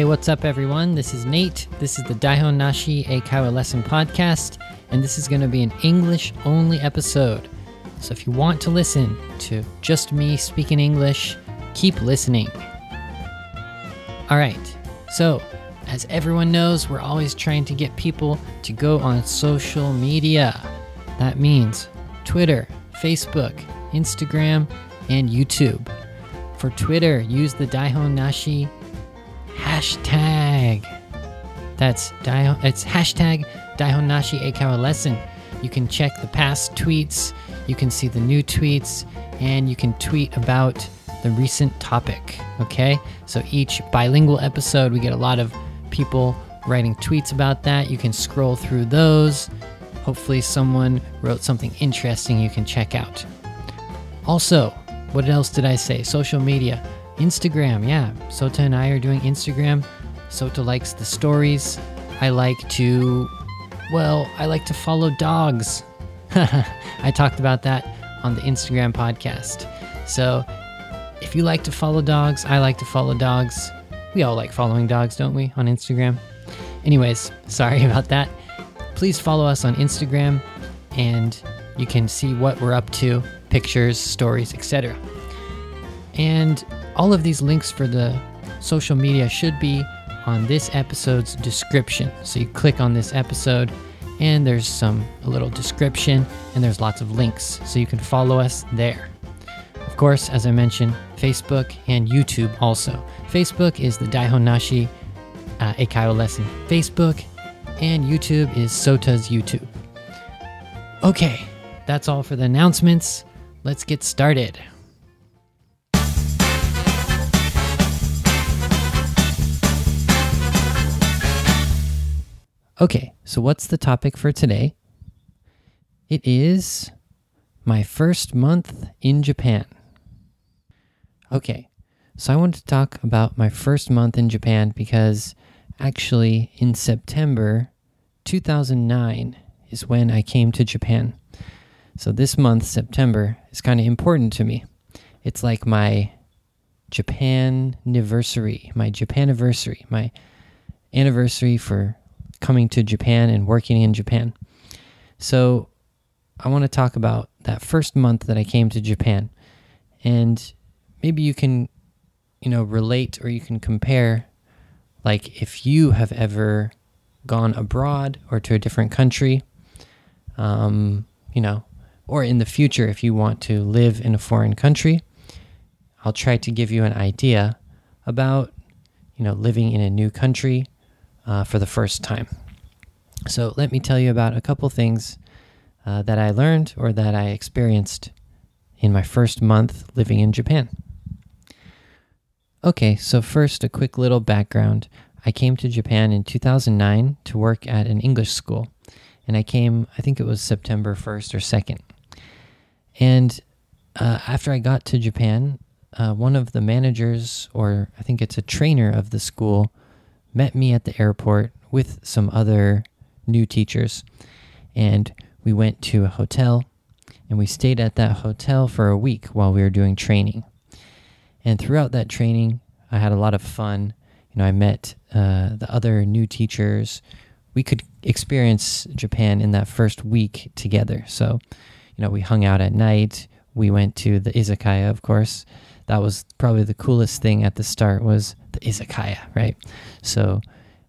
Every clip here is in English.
Hey, what's up, everyone? This is Nate. This is the Daihon Nashi Eikaiwa Lesson Podcast, and this is going to be an English only episode. So if you want to listen to just me speaking English, keep listening. All right, so as everyone knows, we're always trying to get people to go on social media. That means Twitter, Facebook, Instagram, and YouTube. For Twitter, use the Daihon Nashi hashtag. That's Daihon, it's hashtag Daihon Nashi Eikaiwa Lesson. You can check the past tweets, you can see the new tweets, and you can tweet about the recent topic. Okay? So each bilingual episode, we get a lot of people writing tweets about that. You can scroll through those. Hopefully, someone wrote something interesting you can check out. Also, what else did I say? Social media. Instagram, yeah. Sota and I are doing Instagram. Sota likes the stories. I like to, well, I like to follow dogs. I talked about that on the Instagram podcast. So, if you like to follow dogs, I like to follow dogs. We all like following dogs, don't we, on Instagram? Anyways, sorry about that. Please follow us on Instagram and you can see what we're up to, pictures, stories, etc. And all of these links for the social media should be on this episode's description. So you click on this episode and there's some a little description and there's lots of links so you can follow us there. Of course, as I mentioned, Facebook and YouTube also. Facebook is the Daihon Nashi uh, Eikaiwa lesson Facebook and YouTube is Sota's YouTube. Okay, that's all for the announcements. Let's get started. Okay, so what's the topic for today? It is my first month in Japan. Okay, so I want to talk about my first month in Japan because actually in September 2009 is when I came to Japan. So this month, September, is kind of important to me. It's like my Japan anniversary, my Japan anniversary, my anniversary for coming to Japan and working in Japan. So I want to talk about that first month that I came to Japan. And maybe you can, you know, relate or you can compare like if you have ever gone abroad or to a different country, um, you know, or in the future if you want to live in a foreign country, I'll try to give you an idea about, you know, living in a new country uh, for the first time. So let me tell you about a couple things uh, that I learned or that I experienced in my first month living in Japan. Okay, so first, a quick little background. I came to Japan in 2009 to work at an English school, and I came, I think it was September 1st or 2nd. And uh, after I got to Japan, uh, one of the managers, or I think it's a trainer of the school, met me at the airport with some other new teachers. And we went to a hotel and we stayed at that hotel for a week while we were doing training. And throughout that training, I had a lot of fun. You know, I met uh, the other new teachers. We could experience Japan in that first week together. So, you know, we hung out at night. We went to the izakaya, of course. That was probably the coolest thing at the start was the izakaya, right? So,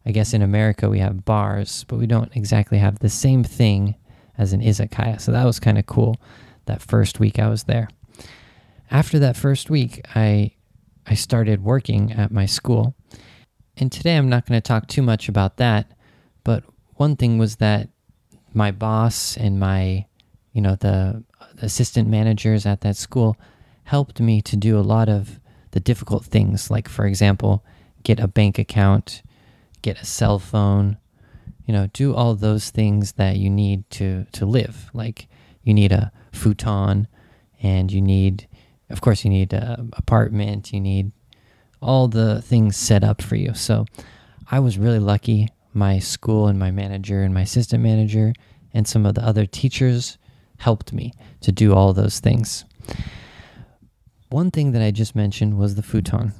I guess in America we have bars, but we don't exactly have the same thing as an izakaya. So that was kind of cool that first week I was there. After that first week, I I started working at my school. And today I'm not going to talk too much about that, but one thing was that my boss and my you know the assistant managers at that school helped me to do a lot of the difficult things like for example, get a bank account, get a cell phone, you know, do all those things that you need to to live. Like you need a futon, and you need, of course, you need an apartment. You need all the things set up for you. So I was really lucky. My school and my manager and my assistant manager and some of the other teachers helped me to do all those things. One thing that I just mentioned was the futon.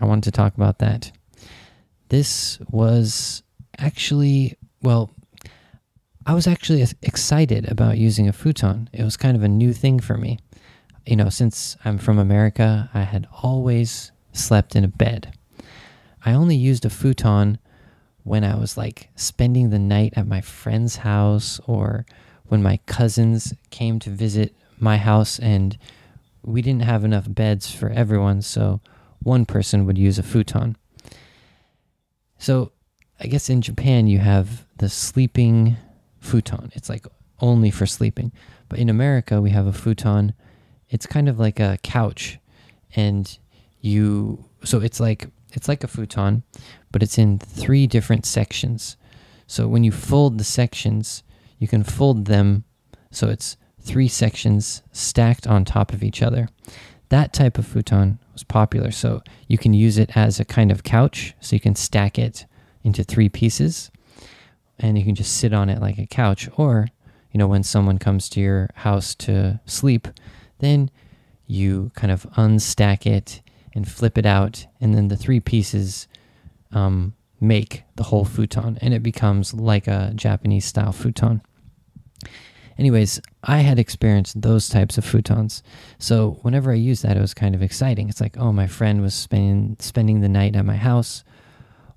I wanted to talk about that this was actually, well, I was actually excited about using a futon. It was kind of a new thing for me. You know, since I'm from America, I had always slept in a bed. I only used a futon when I was like spending the night at my friend's house or when my cousins came to visit my house and we didn't have enough beds for everyone, so one person would use a futon. So I guess in Japan you have the sleeping futon. It's like only for sleeping. But in America we have a futon. It's kind of like a couch and you so it's like it's like a futon, but it's in three different sections. So when you fold the sections, you can fold them so it's three sections stacked on top of each other. That type of futon was popular. So you can use it as a kind of couch. So you can stack it into three pieces and you can just sit on it like a couch. Or, you know, when someone comes to your house to sleep, then you kind of unstack it and flip it out. And then the three pieces um, make the whole futon and it becomes like a Japanese style futon. Anyways, I had experienced those types of futons. So whenever I used that, it was kind of exciting. It's like, oh, my friend was spending spending the night at my house,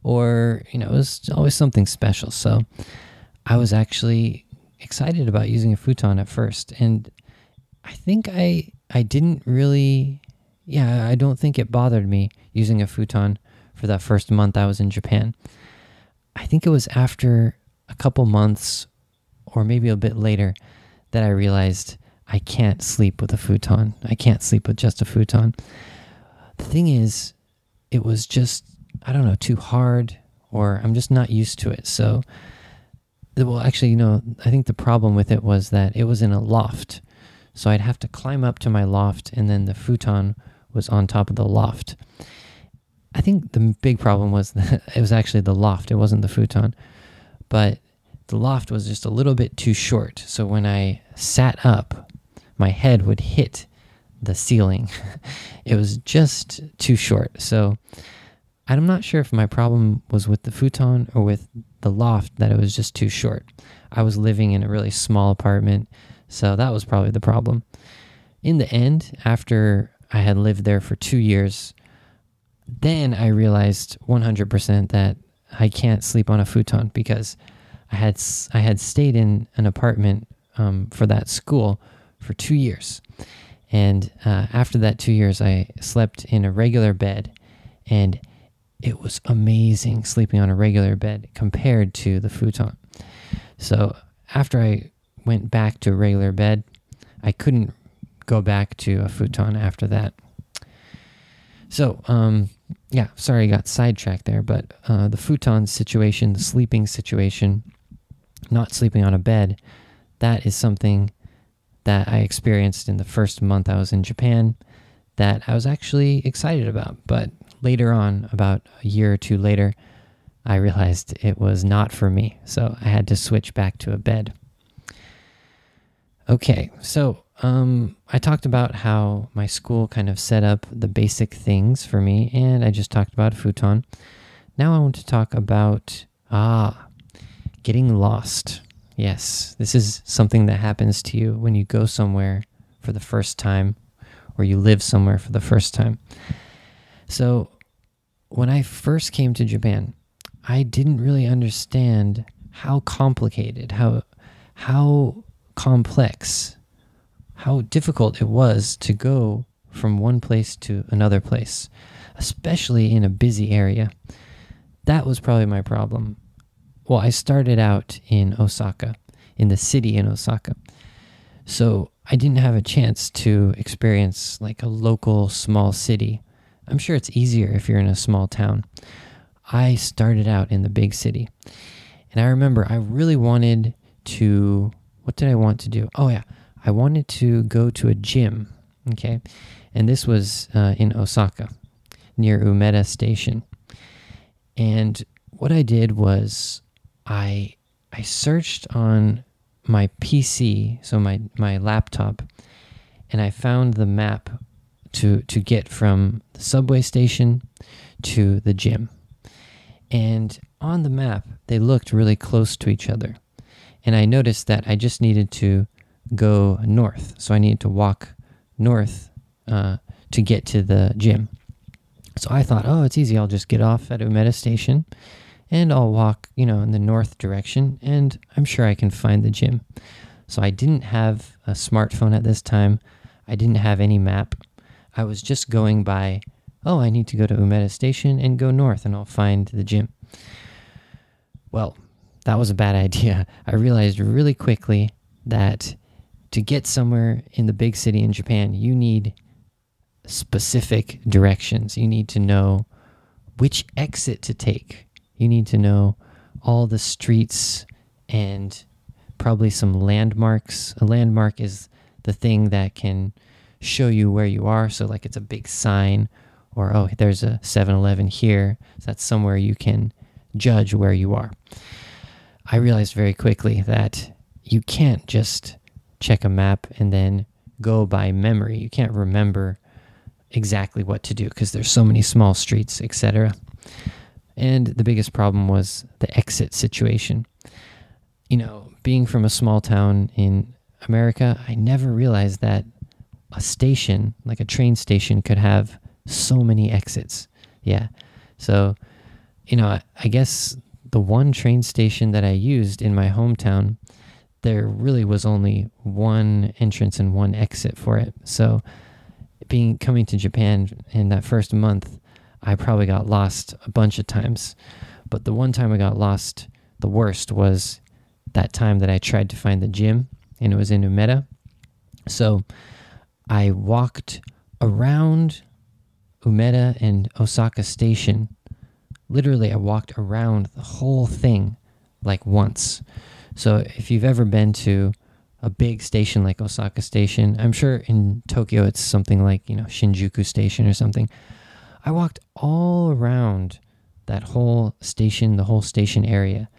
or you know, it was always something special. So I was actually excited about using a futon at first, and I think I I didn't really, yeah, I don't think it bothered me using a futon for that first month I was in Japan. I think it was after a couple months or maybe a bit later that I realized I can't sleep with a futon. I can't sleep with just a futon. The thing is, it was just, I don't know, too hard or I'm just not used to it. So, well, actually, you know, I think the problem with it was that it was in a loft. So I'd have to climb up to my loft and then the futon was on top of the loft. I think the big problem was that it was actually the loft, it wasn't the futon. But the loft was just a little bit too short. So when I sat up, my head would hit the ceiling. it was just too short. So I'm not sure if my problem was with the futon or with the loft that it was just too short. I was living in a really small apartment, so that was probably the problem. In the end, after I had lived there for two years, then I realized 100% that I can't sleep on a futon because I had I had stayed in an apartment um, for that school for two years, and uh, after that two years, I slept in a regular bed, and it was amazing sleeping on a regular bed compared to the futon. So after I went back to a regular bed, I couldn't go back to a futon after that. So, um, yeah, sorry I got sidetracked there, but uh, the futon situation, the sleeping situation, not sleeping on a bed, that is something that I experienced in the first month I was in Japan that I was actually excited about. But later on, about a year or two later, I realized it was not for me. So I had to switch back to a bed. Okay, so um, I talked about how my school kind of set up the basic things for me, and I just talked about futon. Now I want to talk about ah getting lost. Yes, this is something that happens to you when you go somewhere for the first time or you live somewhere for the first time. So, when I first came to Japan, I didn't really understand how complicated, how how complex, how difficult it was to go from one place to another place, especially in a busy area. That was probably my problem. Well, I started out in Osaka, in the city in Osaka. So I didn't have a chance to experience like a local small city. I'm sure it's easier if you're in a small town. I started out in the big city. And I remember I really wanted to, what did I want to do? Oh, yeah. I wanted to go to a gym. Okay. And this was uh, in Osaka near Umeda Station. And what I did was I I searched on my PC, so my my laptop, and I found the map to to get from the subway station to the gym. And on the map, they looked really close to each other. And I noticed that I just needed to go north. So I needed to walk north uh, to get to the gym. So I thought, oh, it's easy. I'll just get off at Umeda Station and I'll walk, you know, in the north direction and I'm sure I can find the gym. So I didn't have a smartphone at this time. I didn't have any map. I was just going by, oh, I need to go to Umeda Station and go north and I'll find the gym. Well, that was a bad idea. I realized really quickly that to get somewhere in the big city in Japan, you need specific directions. You need to know which exit to take. You need to know all the streets and probably some landmarks. A landmark is the thing that can show you where you are. So, like, it's a big sign, or oh, there's a 7 Eleven here. So that's somewhere you can judge where you are. I realized very quickly that you can't just check a map and then go by memory. You can't remember exactly what to do because there's so many small streets, etc. And the biggest problem was the exit situation. You know, being from a small town in America, I never realized that a station, like a train station, could have so many exits. Yeah. So, you know, I guess the one train station that I used in my hometown, there really was only one entrance and one exit for it. So, being coming to Japan in that first month, I probably got lost a bunch of times. But the one time I got lost the worst was that time that I tried to find the gym and it was in Umeda. So I walked around Umeda and Osaka Station. Literally, I walked around the whole thing like once. So if you've ever been to a big station like Osaka Station. I'm sure in Tokyo it's something like, you know, Shinjuku Station or something. I walked all around that whole station, the whole station area.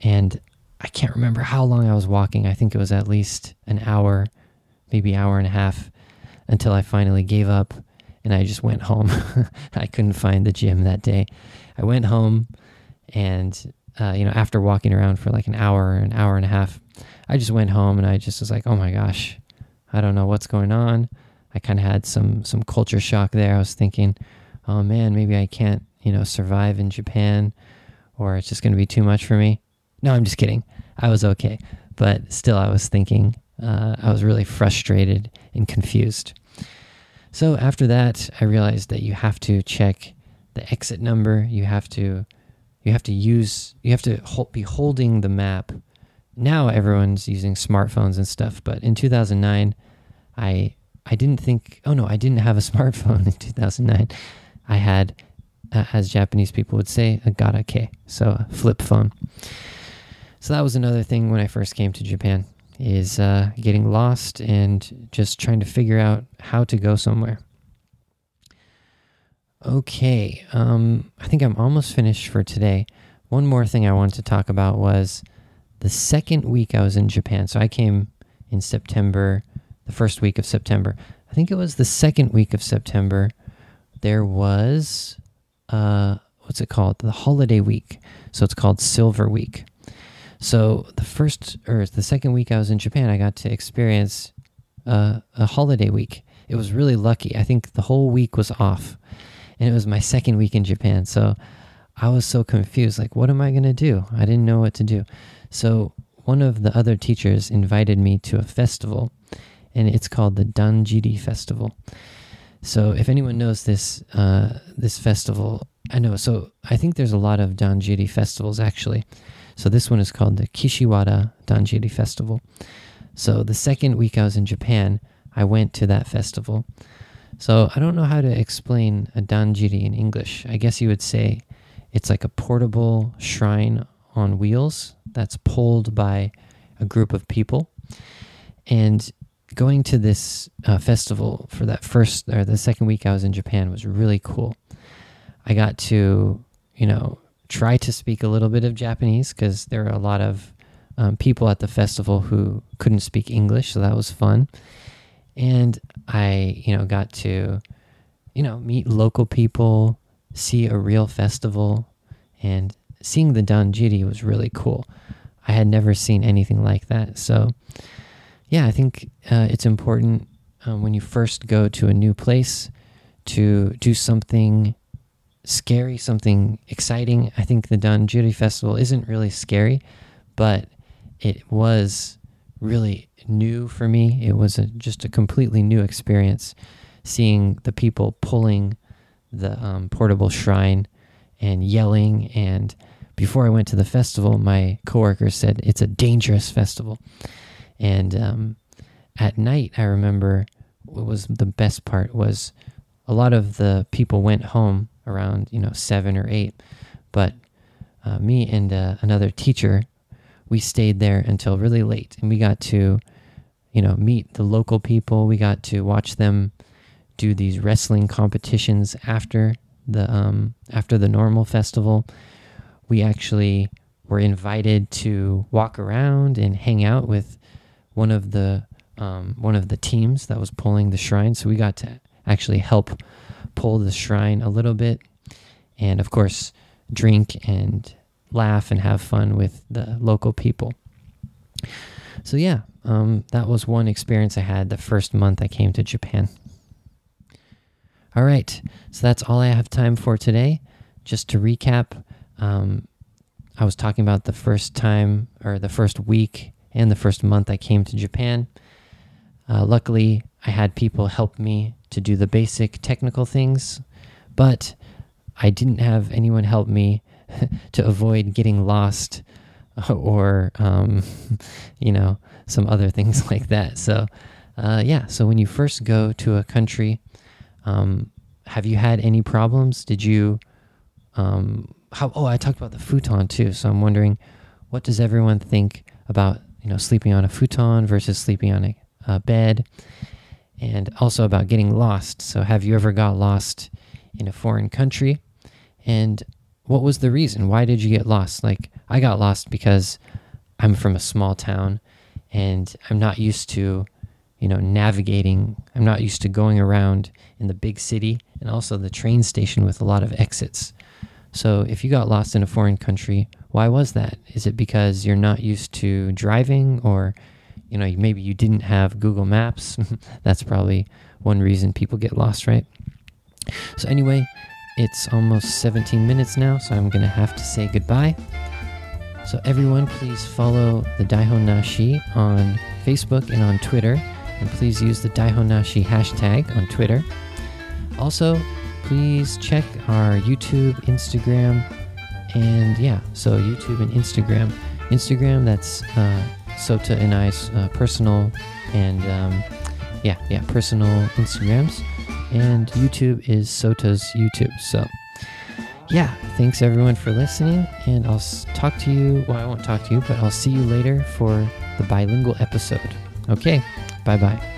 And I can't remember how long I was walking. I think it was at least an hour, maybe hour and a half until I finally gave up and I just went home. I couldn't find the gym that day. I went home and uh, you know, after walking around for like an hour, an hour and a half, I just went home and I just was like, oh my gosh, I don't know what's going on. I kind of had some some culture shock there. I was thinking, oh man, maybe I can't, you know, survive in Japan, or it's just going to be too much for me. No, I'm just kidding. I was okay, but still, I was thinking. Uh, I was really frustrated and confused. So after that, I realized that you have to check the exit number. You have to you have to use you have to hold, be holding the map now everyone's using smartphones and stuff but in 2009 i i didn't think oh no i didn't have a smartphone in 2009 i had uh, as japanese people would say a garake so a flip phone so that was another thing when i first came to japan is uh, getting lost and just trying to figure out how to go somewhere Okay, um, I think I'm almost finished for today. One more thing I wanted to talk about was the second week I was in Japan. So I came in September, the first week of September. I think it was the second week of September. There was, uh, what's it called? The holiday week. So it's called Silver Week. So the first or the second week I was in Japan, I got to experience uh, a holiday week. It was really lucky. I think the whole week was off and it was my second week in Japan. So I was so confused. Like, what am I going to do? I didn't know what to do. So one of the other teachers invited me to a festival, and it's called the Danjiri Festival. So if anyone knows this uh, this festival, I know. So I think there's a lot of Danjiri festivals actually. So this one is called the Kishiwada Danjiri Festival. So the second week I was in Japan, I went to that festival. So I don't know how to explain a danjiri in English. I guess you would say it's like a portable shrine on wheels that's pulled by a group of people. And going to this uh, festival for that first or the second week I was in Japan was really cool. I got to, you know, try to speak a little bit of Japanese because there were a lot of um, people at the festival who couldn't speak English, so that was fun and I, you know, got to, you know, meet local people, see a real festival, and seeing the Danjiri was really cool. I had never seen anything like that. So, yeah, I think uh, it's important um, when you first go to a new place to do something scary, something exciting. I think the Danjiri Festival isn't really scary, but it was really new for me. It was a, just a completely new experience seeing the people pulling the um, portable shrine and yelling. And before I went to the festival, my coworkers said it's a dangerous festival. And um, at night, I remember what was the best part was a lot of the people went home around you know seven or eight, but uh, me and uh, another teacher we stayed there until really late, and we got to you know meet the local people. We got to watch them do these wrestling competitions after the um, after the normal festival. We actually were invited to walk around and hang out with one of the um, one of the teams that was pulling the shrine. So we got to actually help pull the shrine a little bit, and of course, drink and laugh and have fun with the local people. So yeah, um, that was one experience I had the first month I came to Japan. All right, so that's all I have time for today. Just to recap, um, I was talking about the first time or the first week and the first month I came to Japan. Uh, luckily, I had people help me to do the basic technical things, but I didn't have anyone help me to avoid getting lost or, um, you know, some other things like that. So, uh, yeah, so when you first go to a country, um, have you had any problems? Did you, um, how, oh, I talked about the futon too. So I'm wondering, what does everyone think about, you know, sleeping on a futon versus sleeping on a, a bed? and also about getting lost. So, have you ever got lost in a foreign country? And what was the reason? Why did you get lost? Like, I got lost because I'm from a small town and I'm not used to, you know, navigating. I'm not used to going around in the big city and also the train station with a lot of exits. So, if you got lost in a foreign country, why was that? Is it because you're not used to driving or you know, maybe you didn't have Google Maps. That's probably one reason people get lost, right? So, anyway, it's almost 17 minutes now, so I'm going to have to say goodbye. So, everyone, please follow the Daihon Nashi on Facebook and on Twitter, and please use the Daihon Nashi hashtag on Twitter. Also, please check our YouTube, Instagram, and yeah, so YouTube and Instagram. Instagram, that's uh, Sota and I's uh, personal and um, yeah, yeah, personal Instagrams, and YouTube is Sota's YouTube. So yeah, thanks everyone for listening, and I'll talk to you. Well, I won't talk to you, but I'll see you later for the bilingual episode. Okay, bye bye.